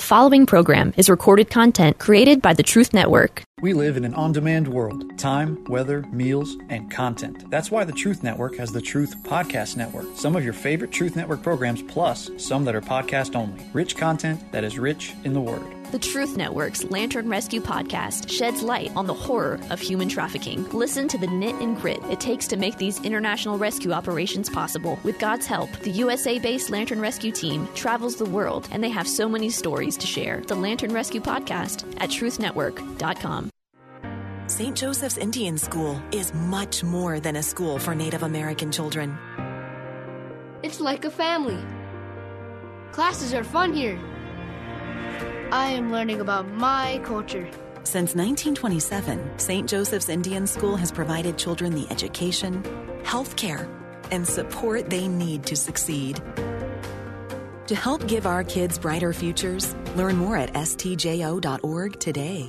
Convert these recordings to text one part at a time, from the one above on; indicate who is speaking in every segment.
Speaker 1: The following program is recorded content created by the Truth Network.
Speaker 2: We live in an on demand world time, weather, meals, and content. That's why the Truth Network has the Truth Podcast Network. Some of your favorite Truth Network programs, plus some that are podcast only. Rich content that is rich in the Word.
Speaker 1: The Truth Network's Lantern Rescue podcast sheds light on the horror of human trafficking. Listen to the knit and grit it takes to make these international rescue operations possible. With God's help, the USA based Lantern Rescue team travels the world and they have so many stories to share. The Lantern Rescue podcast at truthnetwork.com.
Speaker 3: St. Joseph's Indian School is much more than a school for Native American children.
Speaker 4: It's like a family. Classes are fun here. I am learning about my culture.
Speaker 3: Since 1927, St. Joseph's Indian School has provided children the education, health care, and support they need to succeed. To help give our kids brighter futures, learn more at stjo.org today.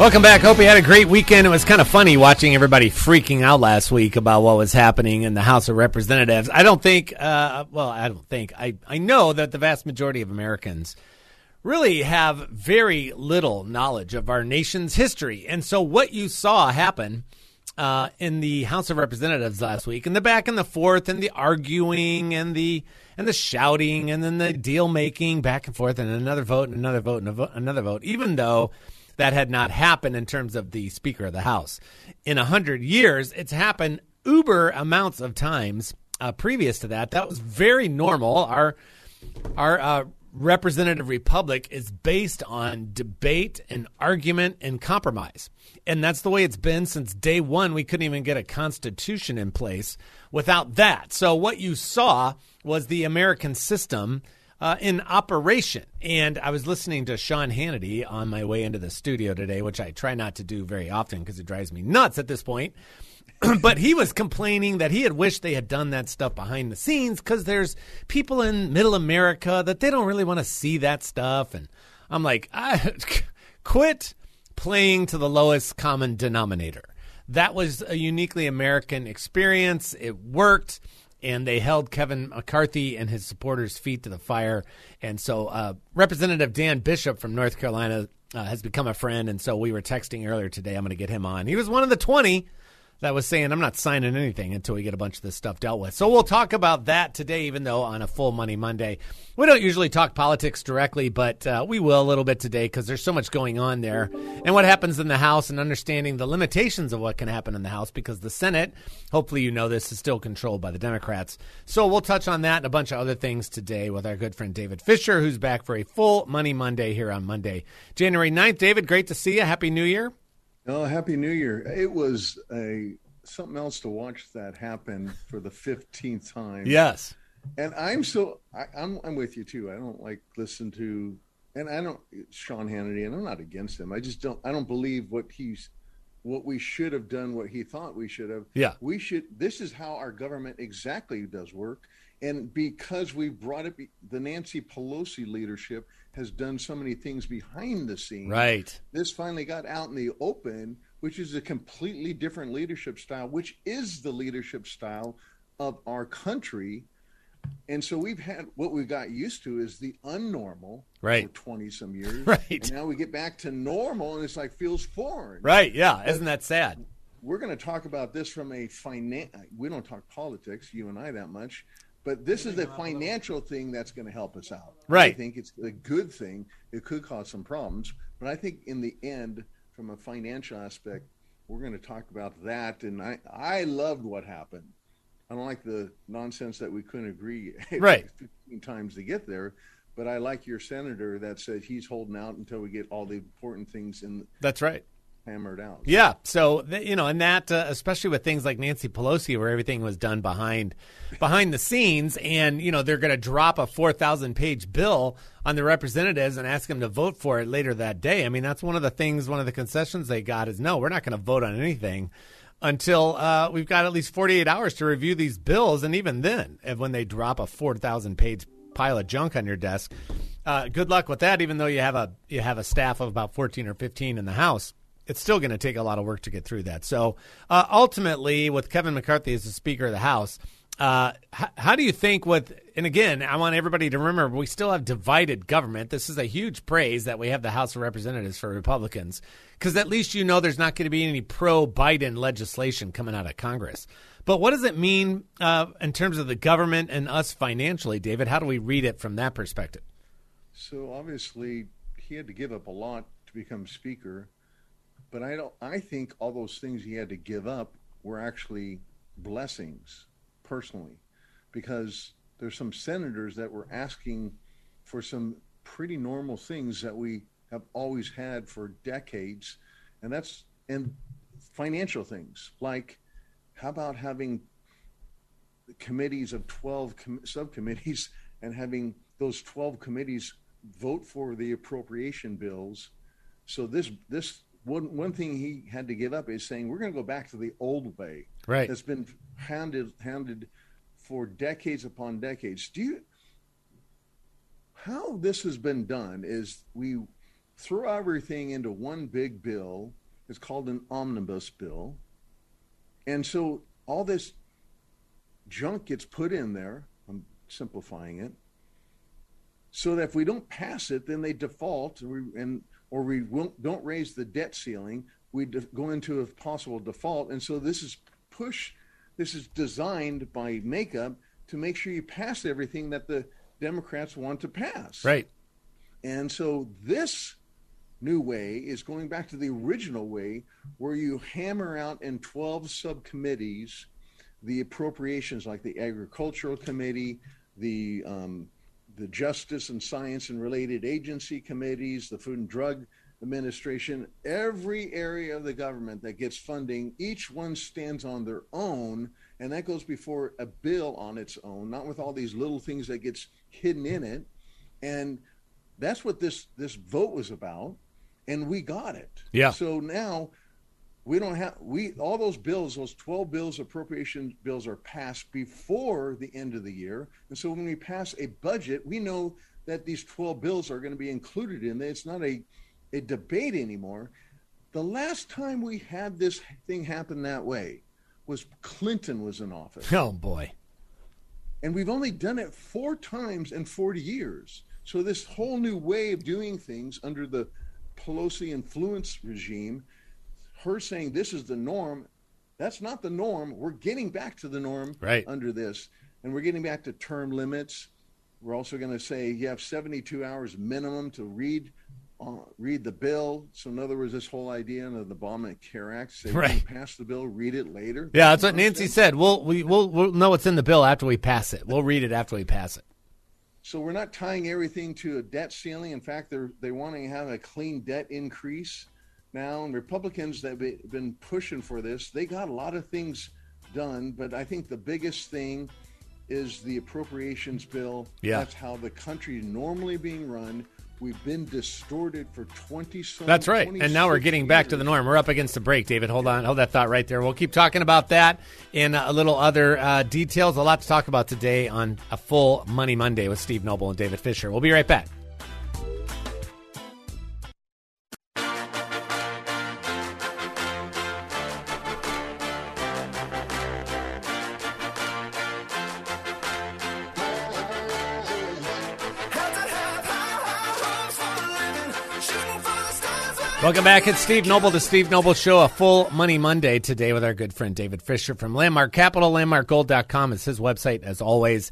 Speaker 5: Welcome back. Hope you had a great weekend. It was kind of funny watching everybody freaking out last week about what was happening in the House of Representatives. I don't think, uh, well, I don't think, I, I know that the vast majority of Americans really have very little knowledge of our nation's history. And so what you saw happen uh, in the House of Representatives last week, and the back and the forth, and the arguing, and the and the shouting, and then the deal making back and forth, and another vote, and another vote, and vo- another vote, even though that had not happened in terms of the Speaker of the House. In a hundred years, it's happened uber amounts of times uh, previous to that. That was very normal. Our our uh, representative republic is based on debate and argument and compromise. And that's the way it's been since day one. We couldn't even get a constitution in place without that. So, what you saw was the American system uh, in operation. And I was listening to Sean Hannity on my way into the studio today, which I try not to do very often because it drives me nuts at this point. but he was complaining that he had wished they had done that stuff behind the scenes because there's people in middle America that they don't really want to see that stuff. And I'm like, quit playing to the lowest common denominator. That was a uniquely American experience. It worked. And they held Kevin McCarthy and his supporters' feet to the fire. And so, uh, Representative Dan Bishop from North Carolina uh, has become a friend. And so, we were texting earlier today. I'm going to get him on. He was one of the 20 that was saying, I'm not signing anything until we get a bunch of this stuff dealt with. So we'll talk about that today, even though on a full Money Monday. We don't usually talk politics directly, but uh, we will a little bit today because there's so much going on there and what happens in the House and understanding the limitations of what can happen in the House because the Senate, hopefully you know this, is still controlled by the Democrats. So we'll touch on that and a bunch of other things today with our good friend David Fisher, who's back for a full Money Monday here on Monday, January 9th. David, great to see you. Happy New Year.
Speaker 6: Oh, happy New Year! It was a something else to watch that happen for the fifteenth time.
Speaker 5: Yes,
Speaker 6: and I'm so I, I'm I'm with you too. I don't like listen to, and I don't Sean Hannity, and I'm not against him. I just don't. I don't believe what he's what we should have done, what he thought we should have.
Speaker 5: Yeah,
Speaker 6: we should. This is how our government exactly does work, and because we brought it, the Nancy Pelosi leadership has done so many things behind the scenes.
Speaker 5: Right.
Speaker 6: This finally got out in the open, which is a completely different leadership style, which is the leadership style of our country. And so we've had what we got used to is the unnormal
Speaker 5: right.
Speaker 6: for 20 some years.
Speaker 5: Right.
Speaker 6: And now we get back to normal and it's like feels foreign.
Speaker 5: Right. Yeah. Isn't that sad?
Speaker 6: We're going to talk about this from a finance. We don't talk politics, you and I, that much. But this is a financial thing that's going to help us out.
Speaker 5: Right.
Speaker 6: I think it's a good thing. It could cause some problems, but I think in the end, from a financial aspect, we're going to talk about that. And I, I loved what happened. I don't like the nonsense that we couldn't agree
Speaker 5: right
Speaker 6: 15 times to get there. But I like your senator that said he's holding out until we get all the important things in.
Speaker 5: That's right.
Speaker 6: Hammered out.
Speaker 5: Yeah. So you know, and that uh, especially with things like Nancy Pelosi, where everything was done behind behind the scenes, and you know they're going to drop a four thousand page bill on the representatives and ask them to vote for it later that day. I mean, that's one of the things, one of the concessions they got is no, we're not going to vote on anything until uh, we've got at least 48 hours to review these bills. And even then, when they drop a 4,000 page pile of junk on your desk, uh, good luck with that. Even though you have a you have a staff of about 14 or 15 in the House, it's still going to take a lot of work to get through that. So uh, ultimately, with Kevin McCarthy as the Speaker of the House, uh, how, how, do you think with and again i want everybody to remember we still have divided government. This is a huge praise that we have the house of representatives for republicans because at least you know there's not going to be any pro biden legislation coming out of congress. But what does it mean uh, in terms of the government and us financially david? How do we read it from that perspective?
Speaker 6: So obviously he had to give up a lot to become speaker but i don't i think all those things he had to give up were actually blessings personally. Because there's some senators that were asking for some pretty normal things that we have always had for decades. And that's and financial things. Like how about having committees of 12 com- subcommittees and having those 12 committees vote for the appropriation bills? So this this one one thing he had to give up is saying we're going to go back to the old way
Speaker 5: right.
Speaker 6: that's been handed handed for decades upon decades. Do you how this has been done is we throw everything into one big bill. It's called an omnibus bill. And so all this junk gets put in there i'm simplifying it so that if we don't pass it then they default and, and or we won't, don't raise the debt ceiling, we go into a possible default. And so this is push, this is designed by makeup to make sure you pass everything that the Democrats want to pass.
Speaker 5: Right.
Speaker 6: And so this new way is going back to the original way where you hammer out in 12 subcommittees the appropriations like the agricultural committee, the um, the Justice and Science and Related Agency Committees, the Food and Drug Administration, every area of the government that gets funding, each one stands on their own, and that goes before a bill on its own, not with all these little things that gets hidden in it. And that's what this this vote was about, and we got it.
Speaker 5: Yeah.
Speaker 6: So now we don't have we all those bills those 12 bills appropriation bills are passed before the end of the year. And so when we pass a budget we know that these 12 bills are going to be included in. It it's not a a debate anymore. The last time we had this thing happen that way was clinton was in office.
Speaker 5: Oh boy.
Speaker 6: And we've only done it four times in 40 years. So this whole new way of doing things under the pelosi influence regime her saying this is the norm that's not the norm. We're getting back to the norm
Speaker 5: right.
Speaker 6: under this and we're getting back to term limits. We're also going to say you have 72 hours minimum to read uh, read the bill. So in other words this whole idea of the Obamacare Act say
Speaker 5: right.
Speaker 6: pass the bill read it later.
Speaker 5: Yeah that's what Nancy said. We'll we, we'll we'll know what's in the bill after we pass it. We'll read it after we pass it.
Speaker 6: So we're not tying everything to a debt ceiling. In fact they're they want to have a clean debt increase now, and Republicans that have been pushing for this, they got a lot of things done, but I think the biggest thing is the appropriations bill.
Speaker 5: Yeah.
Speaker 6: That's how the country is normally being run. We've been distorted for 20 some
Speaker 5: That's right. And now we're getting back to the norm. We're up against the break, David. Hold on. Hold that thought right there. We'll keep talking about that in a little other uh, details. A lot to talk about today on a full Money Monday with Steve Noble and David Fisher. We'll be right back. Welcome back. It's Steve Noble, the Steve Noble Show, a full Money Monday today with our good friend David Fisher from Landmark Capital. LandmarkGold.com is his website, as always.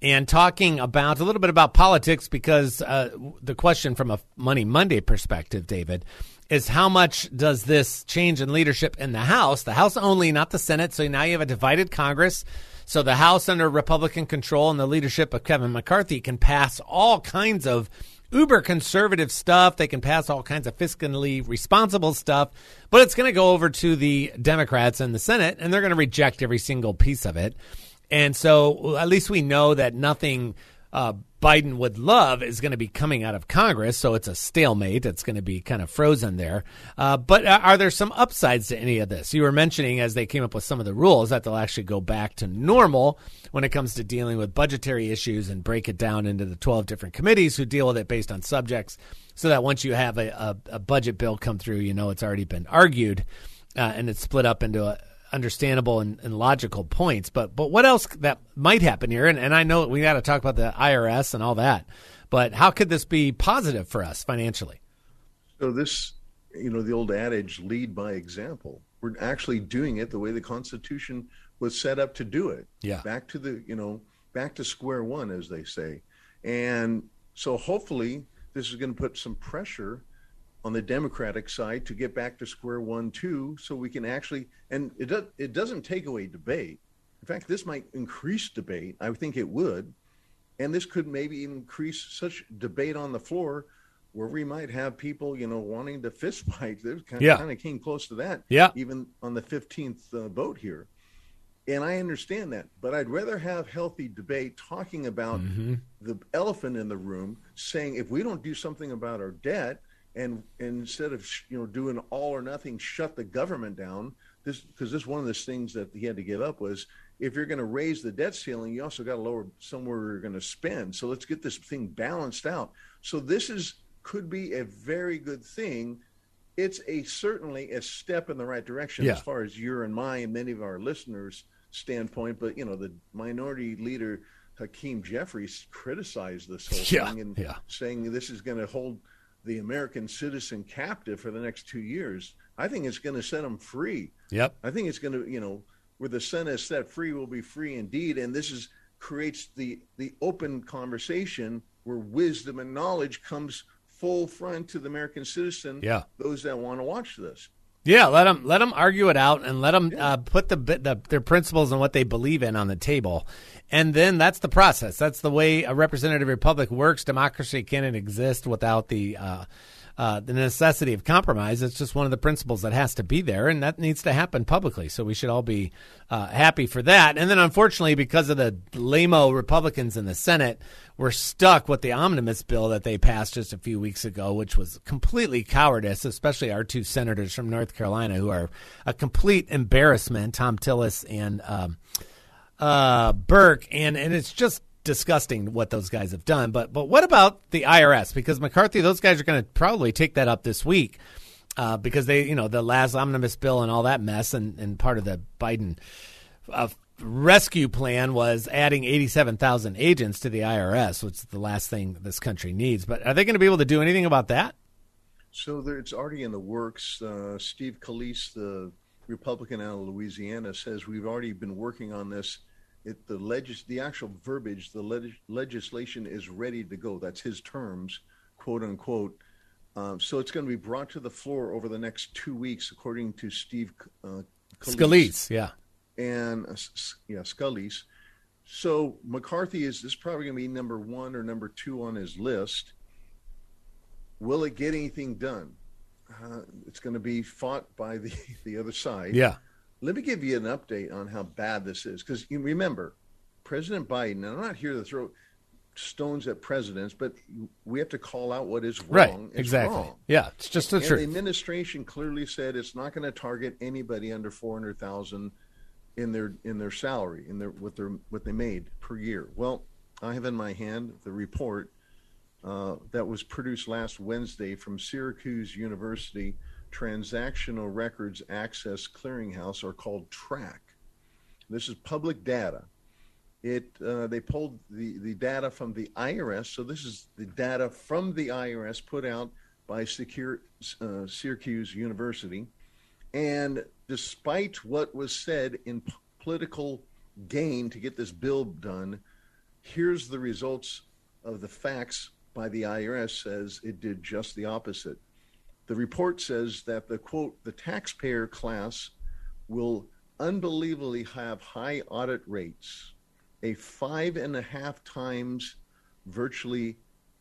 Speaker 5: And talking about a little bit about politics because uh, the question from a Money Monday perspective, David, is how much does this change in leadership in the House, the House only, not the Senate? So now you have a divided Congress. So the House under Republican control and the leadership of Kevin McCarthy can pass all kinds of uber conservative stuff. They can pass all kinds of fiscally responsible stuff, but it's going to go over to the Democrats and the Senate, and they're going to reject every single piece of it. And so, at least we know that nothing uh, Biden would love is going to be coming out of Congress. So it's a stalemate. It's going to be kind of frozen there. Uh, but uh, are there some upsides to any of this? You were mentioning as they came up with some of the rules that they'll actually go back to normal when it comes to dealing with budgetary issues and break it down into the 12 different committees who deal with it based on subjects so that once you have a, a, a budget bill come through, you know it's already been argued uh, and it's split up into a, understandable and, and, logical points. But but what else that might happen here? And, and I know we got to talk about the IRS and all that. But how could this be positive for us financially?
Speaker 6: So this, you know, the old adage, lead by example. We're actually doing it the way the Constitution was set up to do it.
Speaker 5: Yeah.
Speaker 6: Back to the, you know, back to square one, as they say. And so hopefully this is going to put some pressure on the Democratic side to get back to square one too, so we can actually and it does it doesn't take away debate. In fact, this might increase debate. I think it would, and this could maybe increase such debate on the floor where we might have people, you know, wanting to fist fight. They kind,
Speaker 5: yeah.
Speaker 6: of, kind of came close to that,
Speaker 5: yeah.
Speaker 6: even on the fifteenth uh, vote here. And I understand that, but I'd rather have healthy debate talking about mm-hmm. the elephant in the room, saying if we don't do something about our debt, and, and instead of you know doing all or nothing, shut the government down. This because this one of the things that he had to give up was if you're going to raise the debt ceiling, you also got to lower somewhere you're going to spend. So let's get this thing balanced out. So this is could be a very good thing. It's a certainly a step in the right direction
Speaker 5: yeah.
Speaker 6: as far as your and my and many of our listeners standpoint. But you know, the minority leader Hakeem Jeffries criticized this whole
Speaker 5: yeah.
Speaker 6: thing and
Speaker 5: yeah.
Speaker 6: saying this is going to hold the American citizen captive for the next two years. I think it's going to set them free.
Speaker 5: Yep.
Speaker 6: I think it's going to, you know, where the Son is set free will be free indeed. And this is creates the the open conversation where wisdom and knowledge comes full front to the American citizen.
Speaker 5: Yeah.
Speaker 6: Those that want to watch this.
Speaker 5: Yeah, let them let them argue it out and let them uh, put the, the their principles and what they believe in on the table, and then that's the process. That's the way a representative republic works. Democracy can't exist without the uh, uh, the necessity of compromise. It's just one of the principles that has to be there, and that needs to happen publicly. So we should all be uh, happy for that. And then, unfortunately, because of the lamo Republicans in the Senate, we're stuck with the omnibus bill that they passed just a few weeks ago, which was completely cowardice, especially our two senators from North Carolina, who are a complete embarrassment, Thom Tillis and um, uh, Burke, and and it's just disgusting what those guys have done. But but what about the IRS? Because McCarthy, those guys are going to probably take that up this week uh, because they, you know, the last omnibus bill and all that mess, and, and part of the Biden uh, rescue plan was adding 87,000 agents to the IRS, which is the last thing this country needs. But are they going to be able to do anything about that?
Speaker 6: So there, it's already in the works. Uh, Steve Scalise, the Republican out of Louisiana, says we've already been working on this it, the legis, the actual verbiage, the leg- legislation is ready to go. That's his terms, quote unquote. Um, so it's going to be brought to the floor over the next two weeks, according to Steve uh,
Speaker 5: Scalise. Yeah,
Speaker 6: and uh, yeah, Scalise. So McCarthy is this probably going to be number one or number two on his list. Will it get anything done? Uh, it's going to be fought by the the other side.
Speaker 5: Yeah.
Speaker 6: Let me give you an update on how bad this is, because you remember, President Biden. And I'm not here to throw stones at presidents, but we have to call out what is wrong.
Speaker 5: Right, exactly.
Speaker 6: Wrong.
Speaker 5: Yeah, it's just the
Speaker 6: and
Speaker 5: truth.
Speaker 6: The administration clearly said it's not going to target anybody under four hundred thousand in their in their salary in their what their what they made per year. Well, I have in my hand the report uh, that was produced last Wednesday from Syracuse University Transactional Records Access Clearinghouse are called TRAC. This is public data. It uh, they pulled the, the data from the IRS, so this is the data from the IRS put out by Secure, uh, Syracuse University. And despite what was said in p- political gain to get this bill done, here's the results of the facts by the IRS says it did just the opposite. The report says that the quote, the taxpayer class will unbelievably have high audit rates, a five and a half times virtually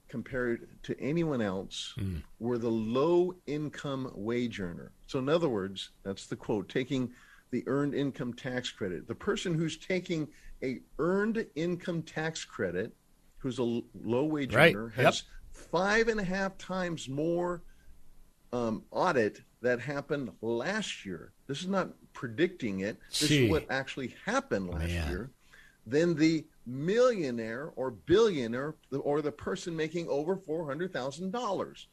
Speaker 6: compared to anyone else hmm. were the low income wage earner. So, in other words, that's the quote taking the earned income tax credit. The person who's taking a earned income tax credit, who's a low wage
Speaker 5: Right.
Speaker 6: earner,
Speaker 5: Yep.
Speaker 6: has five and a half times more um, audit that happened last year. This is not predicting it. This
Speaker 5: Gee.
Speaker 6: is what actually happened last
Speaker 5: Man.
Speaker 6: year. Then the millionaire or billionaire or the person making over $400,000.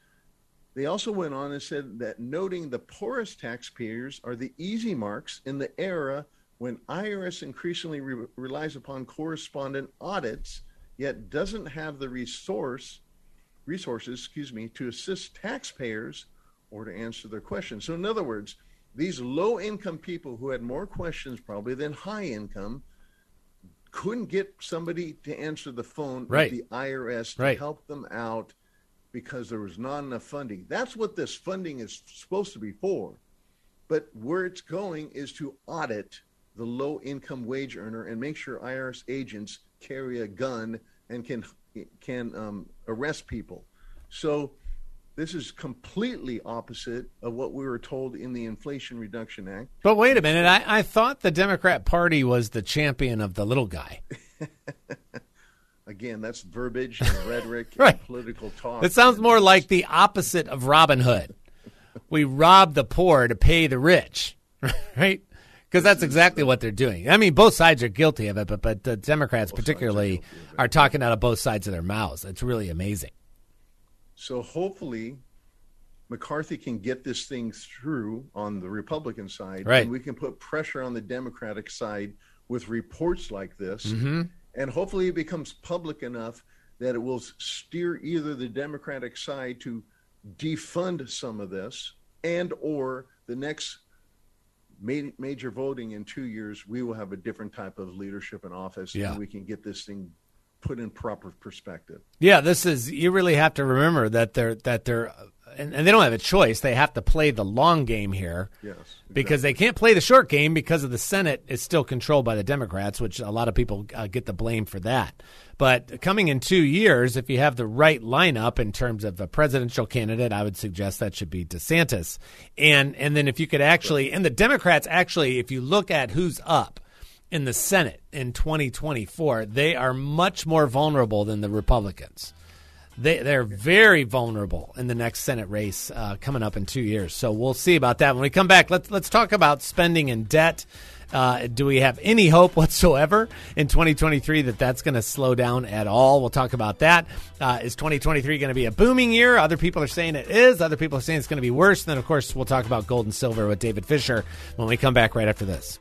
Speaker 6: They also went on and said that noting the poorest taxpayers are the easy marks in the era when IRS increasingly re- relies upon correspondent audits, yet doesn't have the resource resources, excuse me, to assist taxpayers or to answer their questions. So, in other words, these low income people who had more questions probably than high income couldn't get somebody to answer the phone
Speaker 5: Right.
Speaker 6: the IRS to
Speaker 5: Right.
Speaker 6: help them out because there was not enough funding. That's what this funding is supposed to be for. But where it's going is to audit the low income wage earner and make sure IRS agents carry a gun and can can um, arrest people. So this is completely opposite of what we were told in the Inflation Reduction Act.
Speaker 5: But wait a minute. I, I thought the Democrat Party was the champion of the little guy.
Speaker 6: Again, that's verbiage and rhetoric
Speaker 5: Right.
Speaker 6: and political talk.
Speaker 5: It sounds more like the opposite of Robin Hood. We rob the poor to pay the rich, right? Because that's exactly uh, what they're doing. I mean, both sides are guilty of it, but but uh, the Democrats particularly are talking out of both sides of their mouths. It's really amazing.
Speaker 6: So hopefully, McCarthy can get this thing through on the Republican side,
Speaker 5: Right.
Speaker 6: and we can put pressure on the Democratic side with reports like this,
Speaker 5: Mm-hmm.
Speaker 6: and hopefully it becomes public enough that it will steer either the Democratic side to defund some of this, and or the next major voting in two years, we will have a different type of leadership in office,
Speaker 5: Yeah.
Speaker 6: and we can get this thing put in proper perspective.
Speaker 5: Yeah, this is you really have to remember that they're that they're and, and they don't have a choice. They have to play the long game here.
Speaker 6: Yes,
Speaker 5: Because they can't play the short game because of the Senate is still controlled by the Democrats, which a lot of people uh, get the blame for that. But coming in two years, if you have the right lineup in terms of a presidential candidate, I would suggest that should be DeSantis. And and then if you could actually, and the Democrats actually, if you look at who's up in the Senate in 2024, they are much more vulnerable than the Republicans. They they're very vulnerable in the next Senate race uh, coming up in two years. So we'll see about that when we come back. Let's let's talk about spending and debt. Uh, do we have any hope whatsoever in 2023 that that's going to slow down at all? We'll talk about that. Uh, is 2023 going to be a booming year? Other people are saying it is. Other people are saying it's going to be worse. And then, of course, we'll talk about gold and silver with David Fisher when we come back right after this.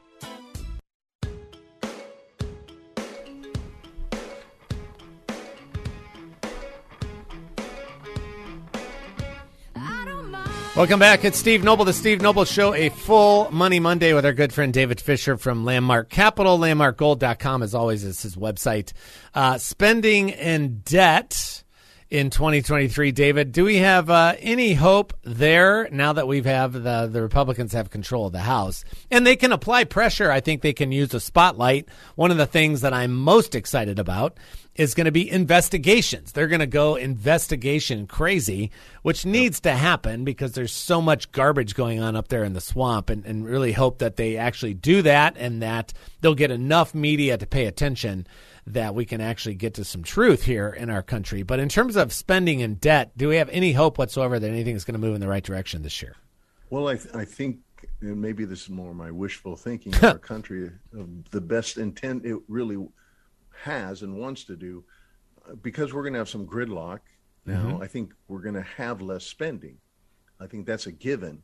Speaker 5: Welcome back. It's Steve Noble, the Steve Noble Show, a full Money Monday with our good friend David Fisher from Landmark Capital. LandmarkGold.com, as always, is his website. Uh, spending and debt in 2023. David, do we have uh, any hope there now that we've have the, the Republicans have control of the House? And they can apply pressure. I think they can use a spotlight. One of the things that I'm most excited about is going to be investigations. They're going to go investigation crazy, which needs to happen because there's so much garbage going on up there in the swamp, and, and really hope that they actually do that and that they'll get enough media to pay attention that we can actually get to some truth here in our country. But in terms of spending and debt, do we have any hope whatsoever that anything is going to move in the right direction this year?
Speaker 6: Well, I, th- I think, and maybe this is more my wishful thinking of our country, of the best intent it really has and wants to do, uh, because we're going to have some gridlock now. I think we're going to have less spending. I think that's a given.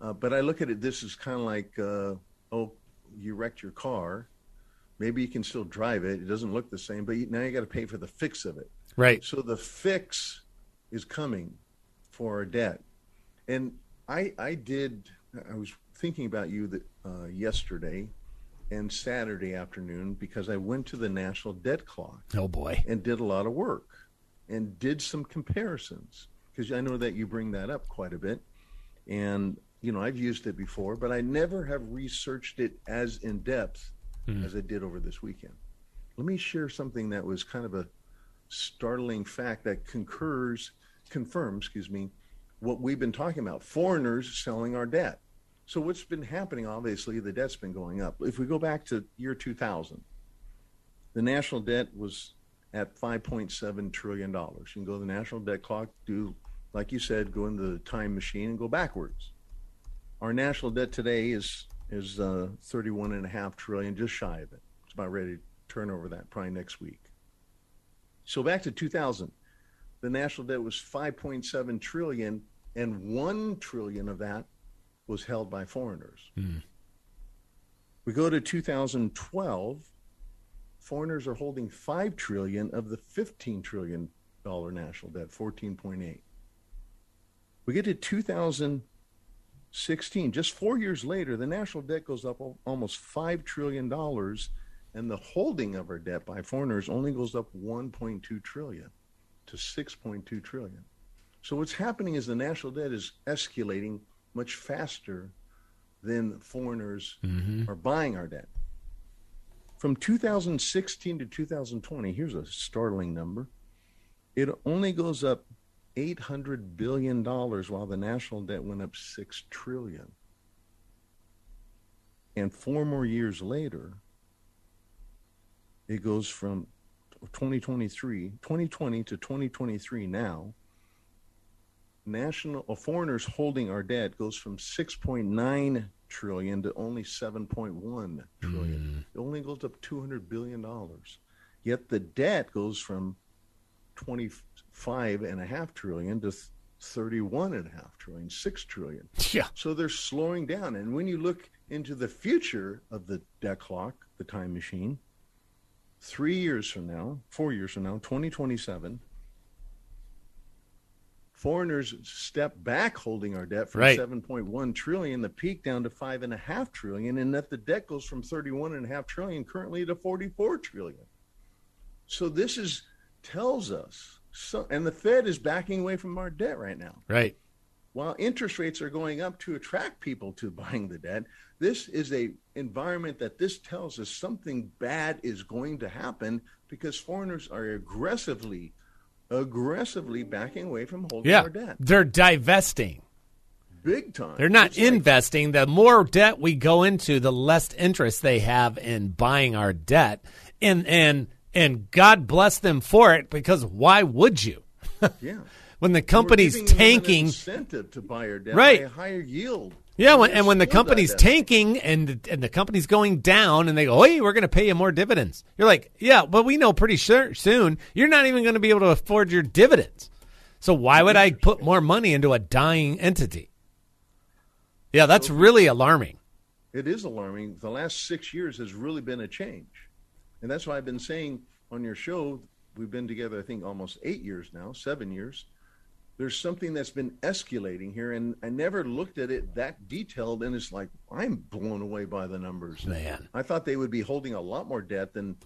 Speaker 6: Uh, but I look at it, this is kind of like, uh, oh, you wrecked your car. Maybe you can still drive it. It doesn't look the same, but you, now you got to pay for the fix of it.
Speaker 5: Right.
Speaker 6: So the fix is coming for our debt. And I, I did, I was thinking about you that, uh, yesterday and Saturday afternoon because I went to the National Debt Clock
Speaker 5: Oh, boy.
Speaker 6: and did a lot of work and did some comparisons because I know that you bring that up quite a bit. And, you know, I've used it before, but I never have researched it as in depth mm-hmm. as I did over this weekend. Let me share something that was kind of a startling fact that concurs, confirms, excuse me, what we've been talking about foreigners selling our debt. So, what's been happening? Obviously, the debt's been going up. If we go back to year 2000, the national debt was at 5.7 trillion dollars. You can go to the national debt clock, do like you said, go into the time machine and go backwards. Our national debt today is is uh, 31 and a half trillion, just shy of it. It's about ready to turn over that probably next week. So back to 2000, the national debt was 5.7 trillion, and one trillion of that was held by foreigners.
Speaker 5: Mm.
Speaker 6: We go to 2012 foreigners are holding 5 trillion of the 15 trillion dollar national debt 14.8 we get to 2016 just 4 years later the national debt goes up almost 5 trillion dollars and the holding of our debt by foreigners only goes up 1.2 trillion to 6.2 trillion so what's happening is the national debt is escalating much faster than foreigners
Speaker 5: mm-hmm.
Speaker 6: are buying our debt from 2016 to 2020, here's a startling number. It only goes up 800 billion dollars while the national debt went up 6 trillion. And four more years later, it goes from 2023, 2020 to 2023 now, national uh, foreigners holding our debt goes from 6.9 trillion to only 7.1 trillion. Mm. It only goes up 200 billion dollars. Yet the debt goes from 25 and a half trillion to 31 and a half trillion, 6 trillion.
Speaker 5: Yeah.
Speaker 6: So they're slowing down. And when you look into the future of the debt clock, the time machine, three years from now, four years from now, 2027, foreigners step back holding our debt from
Speaker 5: right.
Speaker 6: 7.1 trillion the peak down to five and a half trillion and that the debt goes from 31 and a half trillion currently to 44 trillion. So this is tells us so, and the fed is backing away from our debt right now.
Speaker 5: Right.
Speaker 6: While interest rates are going up to attract people to buying the debt this is a environment that this tells us something bad is going to happen because foreigners are aggressively aggressively backing away from holding
Speaker 5: yeah,
Speaker 6: our debt.
Speaker 5: They're divesting.
Speaker 6: Big time.
Speaker 5: They're not
Speaker 6: it's
Speaker 5: investing. Like, the more debt we go into, the less interest they have in buying our debt. And and and God bless them for it because why would you?
Speaker 6: Yeah.
Speaker 5: when the company's tanking
Speaker 6: incentive to buy our debt
Speaker 5: right.
Speaker 6: higher yield.
Speaker 5: Yeah, when, and when the company's tanking and and the company's going down, and they go, "Hey, we're going to pay you more dividends," you're like, "Yeah, but we know pretty sure soon you're not even going to be able to afford your dividends. So why would I put more money into a dying entity?" Yeah, that's really alarming.
Speaker 6: It is alarming. The last six years has really been a change, and that's why I've been saying on your show. We've been together, I think, almost eight years now, seven years there's something that's been escalating here and i never looked at it that detailed and it's like i'm blown away by the numbers.
Speaker 5: Man.
Speaker 6: I thought they would be holding a lot more debt than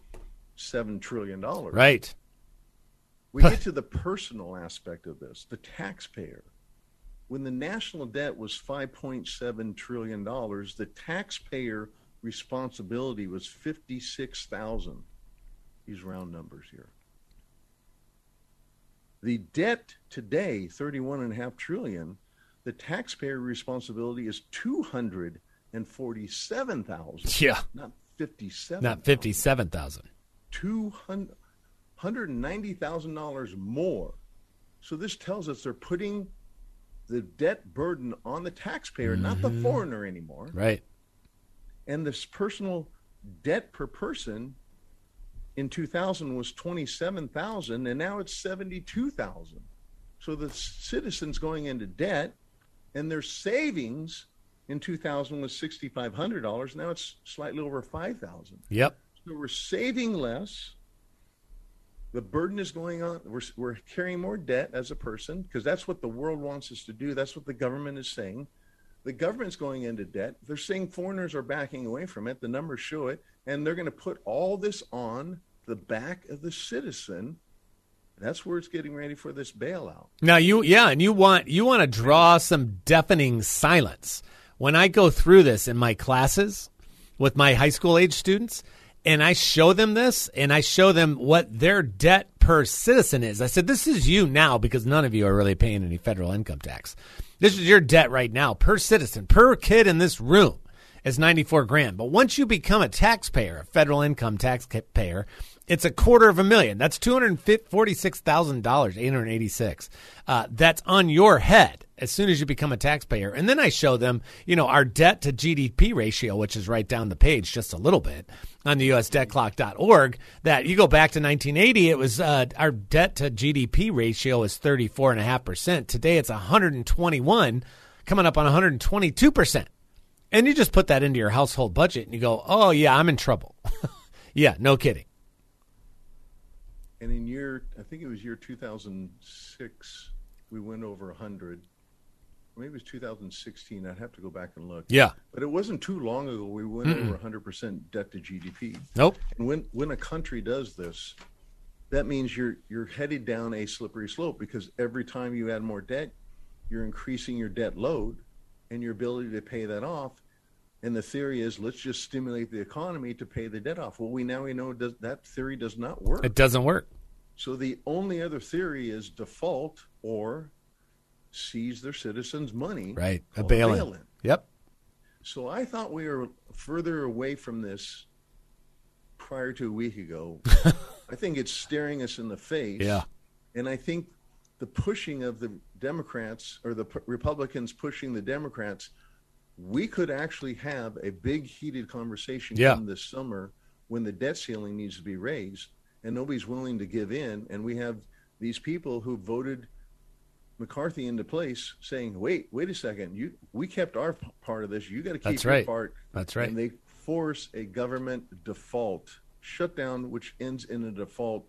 Speaker 6: seven trillion dollars.
Speaker 5: Right.
Speaker 6: We get to the personal aspect of this. The taxpayer. When the national debt was 5.7 trillion dollars the taxpayer responsibility was 56,000 these round numbers here the debt today, 31 and a half trillion, the taxpayer responsibility is 247,000.
Speaker 5: Yeah.
Speaker 6: Not 57.
Speaker 5: Not 57,000.
Speaker 6: $290,000 more. So this tells us they're putting the debt burden on the taxpayer, mm-hmm. not the mm-hmm. foreigner anymore.
Speaker 5: Right.
Speaker 6: And this personal debt per person in 2000 was 27,000 and now it's 72,000. So the citizens going into debt and their savings in 2000 was $6,500. Now it's slightly over 5,000.
Speaker 5: Yep.
Speaker 6: So we're saving less. The burden is going on. We're, we're carrying more debt as a person because that's what the world wants us to do. That's what the government is saying. The government's going into debt. They're saying foreigners are backing away from it. The numbers show it and they're going to put all this on the back of the citizen. That's where it's getting ready for this bailout.
Speaker 5: Now you yeah, and you want you want to draw some deafening silence. When I go through this in my classes with my high school age students, and I show them this and I show them what their debt per citizen is. I said, This is you now because none of you are really paying any federal income tax. This is your debt right now per citizen, per kid in this room is 94 grand. But once you become a taxpayer, a federal income taxpayer, it's a quarter of a million. That's two hundred forty-six thousand dollars, eight hundred eighty-six. Uh, that's on your head as soon as you become a taxpayer. And then I show them, you know, our debt to GDP ratio, which is right down the page just a little bit on the USDebtClock.org. That you go back to 1980, it was uh, our debt to GDP ratio is 34 and a half percent. Today it's 121, coming up on 122 percent. And you just put that into your household budget and you go, oh yeah, I'm in trouble. yeah, no kidding.
Speaker 6: And in year, I think it was year 2006, we went over 100. Maybe it was 2016. I'd have to go back and look.
Speaker 5: Yeah.
Speaker 6: But it wasn't too long ago we went Mm-mm. over 100% debt to GDP.
Speaker 5: Nope.
Speaker 6: And when, when a country does this, that means you're you're headed down a slippery slope because every time you add more debt, you're increasing your debt load and your ability to pay that off. And the theory is let's just stimulate the economy to pay the debt off. Well, we now we know does, that theory does not work.
Speaker 5: It doesn't work.
Speaker 6: So the only other theory is default or seize their citizens' money.
Speaker 5: Right, a bail-in. bail-in. Yep.
Speaker 6: So I thought we were further away from this prior to a week ago. I think it's staring us in the face.
Speaker 5: Yeah.
Speaker 6: And I think the pushing of the Democrats or the Republicans pushing the Democrats we could actually have a big heated conversation
Speaker 5: yeah.
Speaker 6: this summer when the debt ceiling needs to be raised and nobody's willing to give in and we have these people who voted McCarthy into place saying wait wait a second you we kept our part of this you got to keep
Speaker 5: That's
Speaker 6: your
Speaker 5: right.
Speaker 6: part
Speaker 5: That's right
Speaker 6: and they force a government default shutdown which ends in a default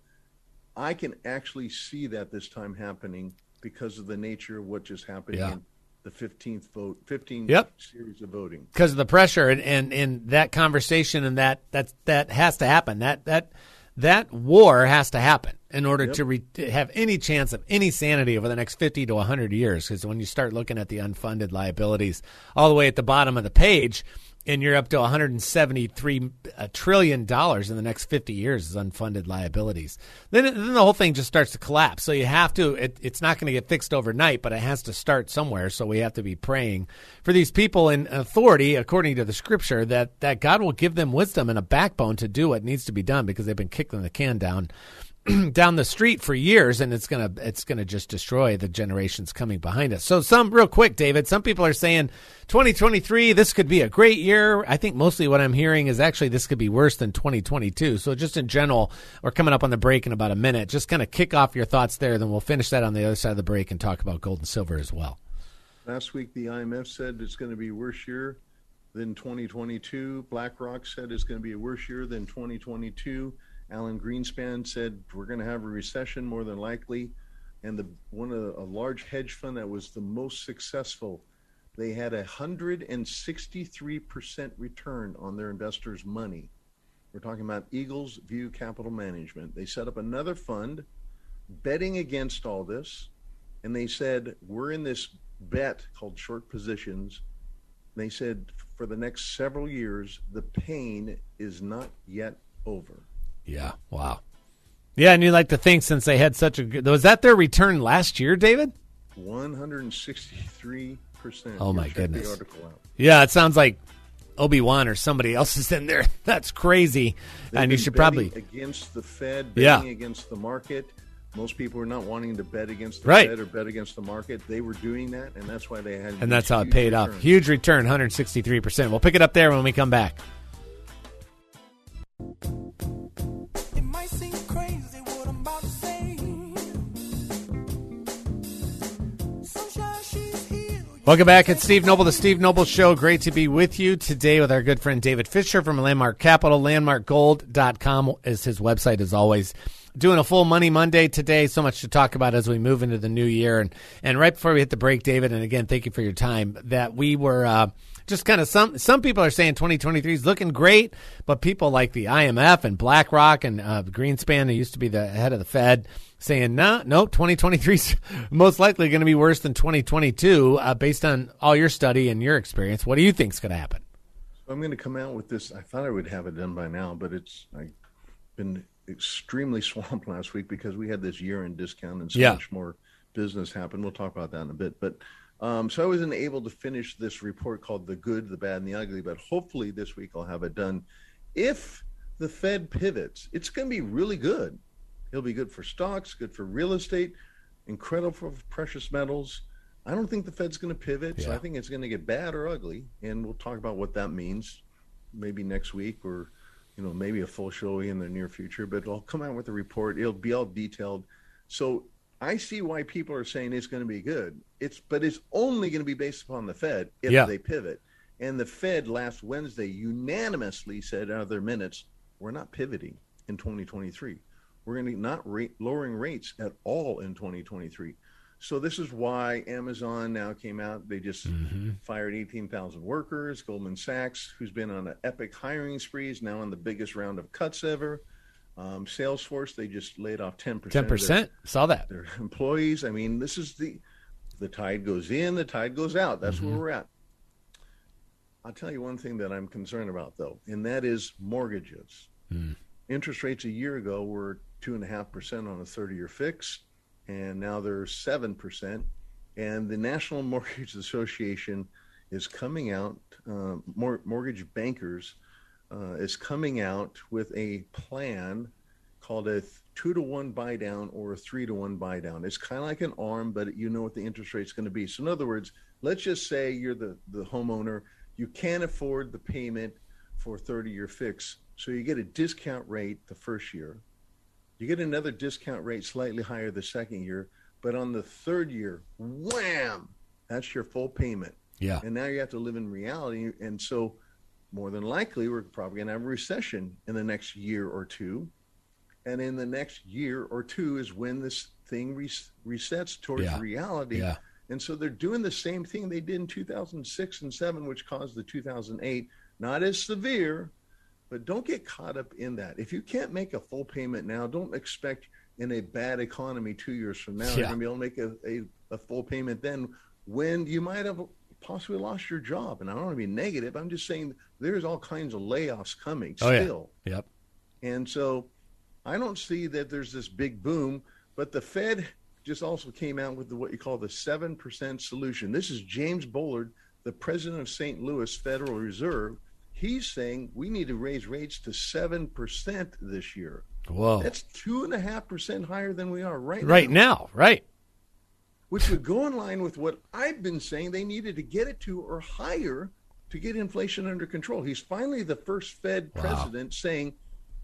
Speaker 6: I can actually see that this time happening because of the nature of what just happened
Speaker 5: yeah.
Speaker 6: in the 15th vote, 15
Speaker 5: yep.
Speaker 6: series of voting.
Speaker 5: Because of the pressure and, and, and that conversation and that, that, that has to happen. That, that, that war has to happen in order yep. to, re- to have any chance of any sanity over the next 50 to 100 years. Because when you start looking at the unfunded liabilities all the way at the bottom of the page, and you're up to 173 uh, trillion dollars in the next 50 years as unfunded liabilities. Then, then the whole thing just starts to collapse. So you have to. It, it's not going to get fixed overnight, but it has to start somewhere. So we have to be praying for these people in authority, according to the Scripture, that that God will give them wisdom and a backbone to do what needs to be done because they've been kicking the can down down the street for years and it's to it's to just destroy the generations coming behind us. So some real quick David, some people are saying 2023 this could be a great year. I think mostly what I'm hearing is actually this could be worse than 2022. So just in general, we're coming up on the break in about a minute. Just kind of kick off your thoughts there then we'll finish that on the other side of the break and talk about gold and silver as well.
Speaker 6: Last week the IMF said it's going to be worse year than 2022. BlackRock said it's going to be a worse year than 2022. Alan Greenspan said we're going to have a recession more than likely, and the one of a large hedge fund that was the most successful, they had a hundred and sixty-three percent return on their investors' money. We're talking about Eagles View Capital Management. They set up another fund, betting against all this, and they said we're in this bet called short positions. They said for the next several years, the pain is not yet over.
Speaker 5: Yeah. Wow. Yeah, and you like to think since they had such a good was that their return last year, David?
Speaker 6: One hundred and sixty-three percent.
Speaker 5: Oh my goodness. Yeah, it sounds like Obi Wan or somebody else is in there. That's crazy.
Speaker 6: They've
Speaker 5: and you should probably
Speaker 6: against the Fed, yeah. against the market. Most people are not wanting to bet against the
Speaker 5: right.
Speaker 6: Fed or bet against the market. They were doing that, and that's why they had.
Speaker 5: And that's how it paid off. Huge return, 163 percent. We'll pick it up there when we come back. Welcome back. It's Steve Noble, the Steve Noble Show. Great to be with you today with our good friend David Fisher from Landmark Capital. LandmarkGold.com is his website, as always. Doing a full Money Monday today. So much to talk about as we move into the new year. And, and right before we hit the break, David, and again, thank you for your time, that we were. Uh, just kind of some some people are saying 2023 is looking great, but people like the IMF and BlackRock and uh, Greenspan, who used to be the head of the Fed, saying, no, no, 2023 is most likely going to be worse than 2022 uh, based on all your study and your experience. What do you think is going to happen?
Speaker 6: So I'm going to come out with this. I thought I would have it done by now, but it's I've been extremely swamped last week because we had this year-end discount and so
Speaker 5: Yeah.
Speaker 6: much more business happened. We'll talk about that in a bit, but um, so I wasn't able to finish this report called "The Good, the Bad, and the Ugly." But hopefully this week I'll have it done. If the Fed pivots, it's going to be really good. It'll be good for stocks, good for real estate, incredible for precious metals. I don't think the Fed's going to pivot, so I think it's going to get bad or ugly, and we'll talk about what that means maybe next week or you know maybe a full show in the near future. But I'll come out with a report. It'll be all detailed. So I see why people are saying it's going to be good. It's but it's only going to be based upon the Fed if
Speaker 5: Yeah.
Speaker 6: they pivot. And the Fed last Wednesday unanimously said out of their minutes, we're not pivoting in 2023. We're going to not rate, lowering rates at all in 2023. So this is why Amazon now came out. They just fired 18,000 workers. Goldman Sachs, who's been on an epic hiring spree, is now on the biggest round of cuts ever. Um, Salesforce, they just laid off 10% of
Speaker 5: Ten
Speaker 6: their-
Speaker 5: percent. Saw that.
Speaker 6: their employees. I mean, this is the the tide goes in, the tide goes out. That's
Speaker 5: Mm-hmm.
Speaker 6: where we're at. I'll tell you one thing that I'm concerned about though, and that is mortgages.
Speaker 5: Mm.
Speaker 6: Interest rates a year ago were two and a half percent on a 30 year fix, and now they're seven percent. And the National Mortgage Association is coming out, uh, mor- mortgage bankers uh, is coming out with a plan called a two to one buy down or a three to one buy down. It's kind of like an arm, but you know what the interest rate's going to be. So, in other words, let's just say you're the, the homeowner, you can't afford the payment for 30 year fix. So, you get a discount rate the first year. You get another discount rate slightly higher the second year. But on the third year, wham, that's your full payment.
Speaker 5: Yeah.
Speaker 6: And now you have to live in reality. And so, more than likely, we're probably going to have a recession in the next year or two. And in the next year or two is when this thing res- resets towards
Speaker 5: Yeah.
Speaker 6: reality.
Speaker 5: Yeah.
Speaker 6: And so they're doing the same thing they did in 2006 and 7, which caused the 2008. Not as severe, but don't get caught up in that. If you can't make a full payment now, don't expect in a bad economy two years from now
Speaker 5: Yeah.
Speaker 6: you're going to be able to make a, a, a full payment then when you might have possibly lost your job. And I don't want to be negative. I'm just saying there's all kinds of layoffs coming
Speaker 5: Oh, yeah.
Speaker 6: still.
Speaker 5: Yep.
Speaker 6: And so I don't see that there's this big boom, but the Fed just also came out with the, what you call the 7% solution. This is James Bullard, the president of St. Louis Federal Reserve. He's saying we need to raise rates to 7% this year.
Speaker 5: Whoa.
Speaker 6: That's two and a half percent higher than we are right, now.
Speaker 5: right
Speaker 6: now,
Speaker 5: now. Right.
Speaker 6: which would go in line with what I've been saying they needed to get it to or higher to get inflation under control. He's finally the first Fed
Speaker 5: Wow.
Speaker 6: president saying,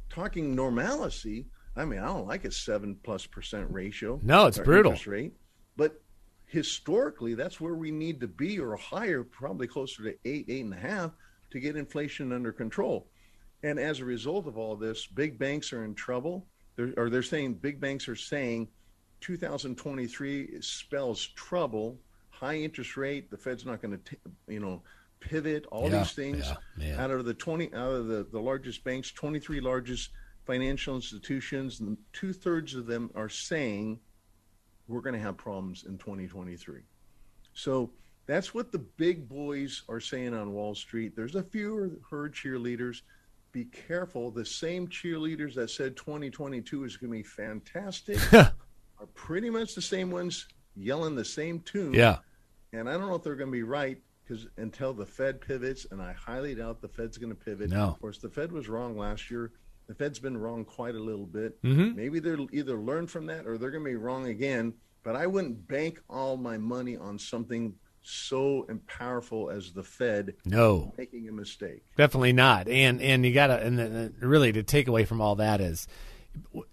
Speaker 6: talking normalcy. I mean, I don't like a seven plus percent ratio.
Speaker 5: No, it's brutal.
Speaker 6: Rate, but historically, that's where we need to be or higher, probably closer to eight, eight and a half, to get inflation under control. And as a result of all this, big banks are in trouble. They're, or they're saying big banks are saying 2023 spells trouble, high interest rate. The Fed's not going to, you know, pivot. All
Speaker 5: Yeah,
Speaker 6: these things
Speaker 5: yeah, man.
Speaker 6: out of the 20 out of the, the largest banks, 23 largest financial institutions, and two thirds of them are saying we're going to have problems in 2023. So that's what the big boys are saying on Wall Street. There's a few herd cheerleaders. Be careful. The same cheerleaders that said 2022 is going to be fantastic are pretty much the same ones yelling the same tune.
Speaker 5: Yeah.
Speaker 6: And I don't know if they're going to be right because until the Fed pivots, and I highly doubt the Fed's going to pivot.
Speaker 5: No.
Speaker 6: Of course, the Fed was wrong last year. The Fed's been wrong quite a little bit.
Speaker 5: Mhm.
Speaker 6: Maybe they'll either learn from that or they're going to be wrong again. But I wouldn't bank all my money on something so powerful as the Fed
Speaker 5: No.
Speaker 6: making a mistake.
Speaker 5: Definitely not. And and you gotta and then, uh, really to take away from all that is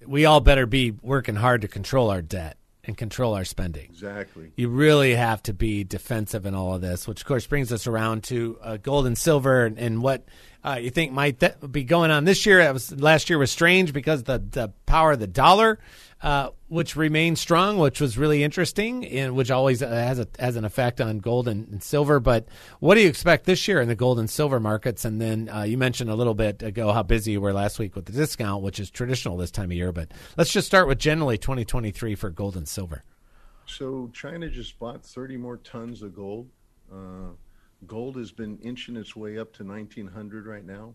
Speaker 5: we all better be working hard to control our debt and control our spending.
Speaker 6: Exactly.
Speaker 5: You really have to be defensive in all of this, which of course brings us around to uh, gold and silver and, and what uh, you think might th- be going on this year. Was last year was strange because the the power of the dollar, uh, which remained strong, which was really interesting, and which always uh, has a has an effect on gold and, and silver. But what do you expect this year in the gold and silver markets? And then uh, you mentioned a little bit ago how busy you were last week with the discount, which is traditional this time of year. But let's just start with generally 2023 for gold and silver.
Speaker 6: So China just bought 30 more tons of gold. Gold has been inching its way up to 1900 right now.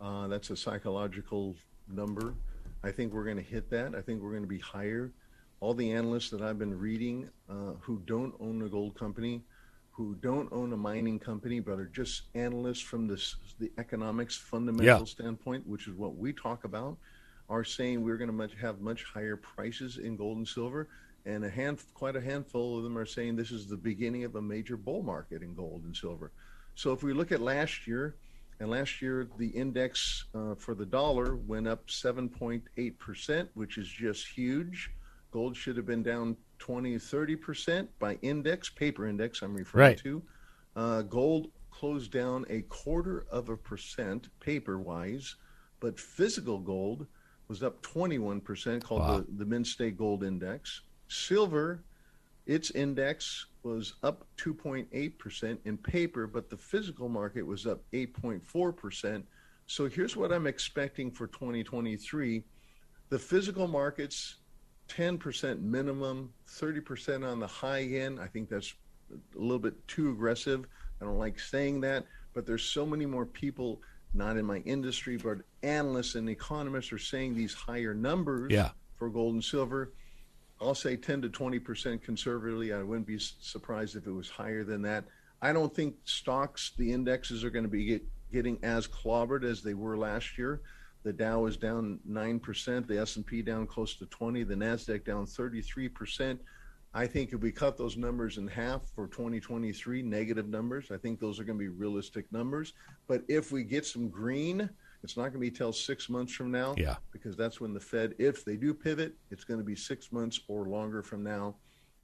Speaker 6: Uh, that's a psychological number. I think we're going to hit that. I think we're going to be higher. All the analysts that I've been reading uh, who don't own a gold company, who don't own a mining company, but are just analysts from this, the economics fundamental
Speaker 5: Yeah.
Speaker 6: standpoint, which is what we talk about, are saying we're going to much, have much higher prices in gold and silver. And a hand, quite a handful of them are saying this is the beginning of a major bull market in gold and silver. So if we look at last year, and last year the index uh, for the dollar went up 7.8%, which is just huge. Gold should have been down 20, 30% by index, paper index, I'm referring
Speaker 5: Right.
Speaker 6: to. Uh, gold closed down a quarter of a percent paper wise, but physical gold was up 21%, called
Speaker 5: Wow.
Speaker 6: the, the State Gold Index. Silver, its index was up 2.8% in paper, but the physical market was up 8.4%. So here's what I'm expecting for 2023 the physical markets 10% minimum, 30% on the high end. I think that's a little bit too aggressive. I don't like saying that, but there's so many more people, not in my industry, but analysts and economists are saying these higher numbers
Speaker 5: Yeah.
Speaker 6: for gold and silver. I'll say 10 to 20% conservatively. I wouldn't be surprised if it was higher than that. I don't think stocks, the indexes are going to be get, getting as clobbered as they were last year. The Dow is down 9%, the S&P down close to 20, the Nasdaq down 33%. I think if we cut those numbers in half for 2023 negative numbers, I think those are going to be realistic numbers. But if we get some green, it's not going to be till 6 months from now
Speaker 5: Yeah.
Speaker 6: because that's when the Fed, if they do pivot, it's going to be six months or longer from now.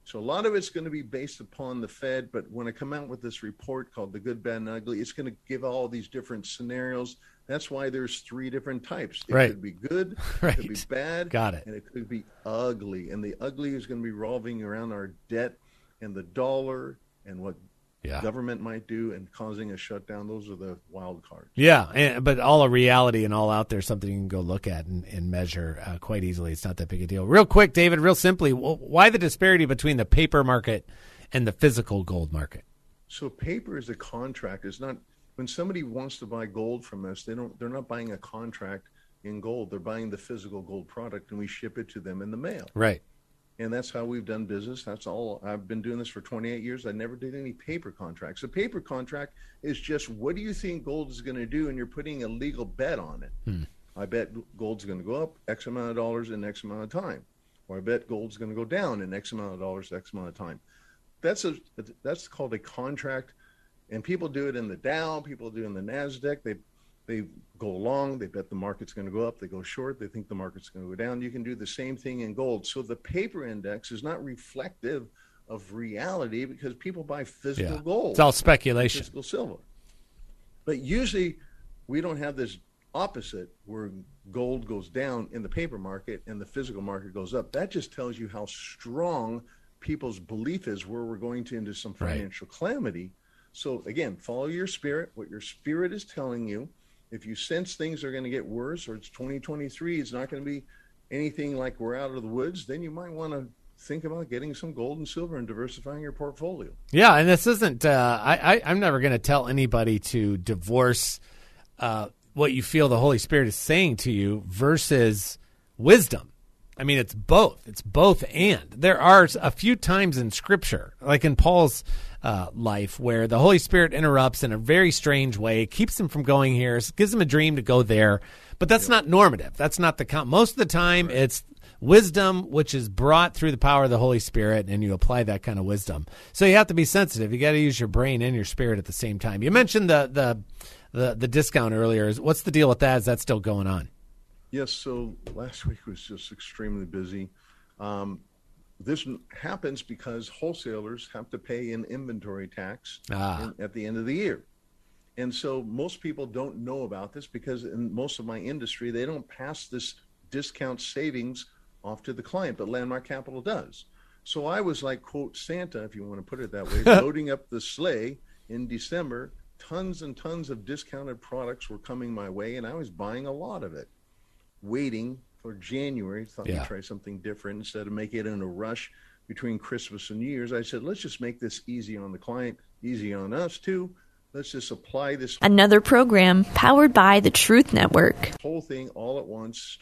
Speaker 6: So a lot of it's going to be based upon the Fed. But when I come out with this report called the Good, Bad, and Ugly, it's going to give all these different scenarios. That's why there's three different types. It
Speaker 5: Right.
Speaker 6: could be good, it could be bad,
Speaker 5: Got it.
Speaker 6: and it could be ugly. And the ugly is going to be revolving around our debt and the dollar and what
Speaker 5: Yeah.
Speaker 6: government might do and causing a shutdown. Those are the wild cards.
Speaker 5: Yeah, and, but all a reality and all out there, something you can go look at and, and measure uh, quite easily. It's not that big a deal. Real quick, David, real simply, why the disparity between the paper market and the physical gold market?
Speaker 6: So paper is a contract. It's not when somebody wants to buy gold from us, they don't they're not buying a contract in gold. They're buying the physical gold product and we ship it to them in the mail.
Speaker 5: Right.
Speaker 6: And that's how we've done business. That's all I've been doing this for 28 years. I never did any paper contracts. A paper contract is just what do you think gold is going to do and you're putting a legal bet on it. Hmm. I bet gold's going to go up X amount of dollars in X amount of time. Or I bet gold's going to go down in X amount of dollars X amount of time that's a that's called a contract and people do it in the dow people do it in the nasdaq they they go along they bet the market's going to go up they go short they think the market's going to go down you can do the same thing in gold so the paper index is not reflective of reality because people buy physical
Speaker 5: Yeah.
Speaker 6: gold
Speaker 5: It's all speculation.
Speaker 6: physical silver but usually we don't have this opposite where gold goes down in the paper market and the physical market goes up. That just tells you how strong people's belief is where we're going to into some
Speaker 5: Right.
Speaker 6: financial calamity. So again, follow your spirit, what your spirit is telling you. If you sense things are going to get worse or it's 2023, it's not going to be anything like we're out of the woods, then you might want to think about getting some gold and silver and diversifying your portfolio.
Speaker 5: Yeah, and this isn't. Uh, I, I I'm never going to tell anybody to divorce uh, what you feel the Holy Spirit is saying to you versus wisdom. I mean, it's both. It's both and. There are a few times in Scripture, like in Paul's uh, life, where the Holy Spirit interrupts in a very strange way, keeps him from going here, gives him a dream to go there. But that's not normative. That's not the count. Most of the time, it's wisdom which is brought through the power of the Holy Spirit, and you apply that kind of wisdom. So you have to be sensitive. You got to use your brain and your spirit at the same time. You mentioned the the the, the discount earlier. Is what's the deal with that? Is that still going on?
Speaker 6: Yes, so last week was just extremely busy. Um, this happens because wholesalers have to pay an inventory tax
Speaker 5: Ah.
Speaker 6: in- at the end of the year. And so most people don't know about this because in most of my industry, they don't pass this discount savings off to the client, but Landmark Capital does. So I was like, quote, Santa, if you want to put it that way, loading up the sleigh in December. Tons and tons of discounted products were coming my way, and I was buying a lot of it waiting for January. Thought
Speaker 5: Yeah.
Speaker 6: we'd try something different instead of make it in a rush between Christmas and New Year's. I said, let's just make this easy on the client. easy on us too. Let's just apply this
Speaker 1: Another program powered by the Truth Network.
Speaker 6: whole thing all at once.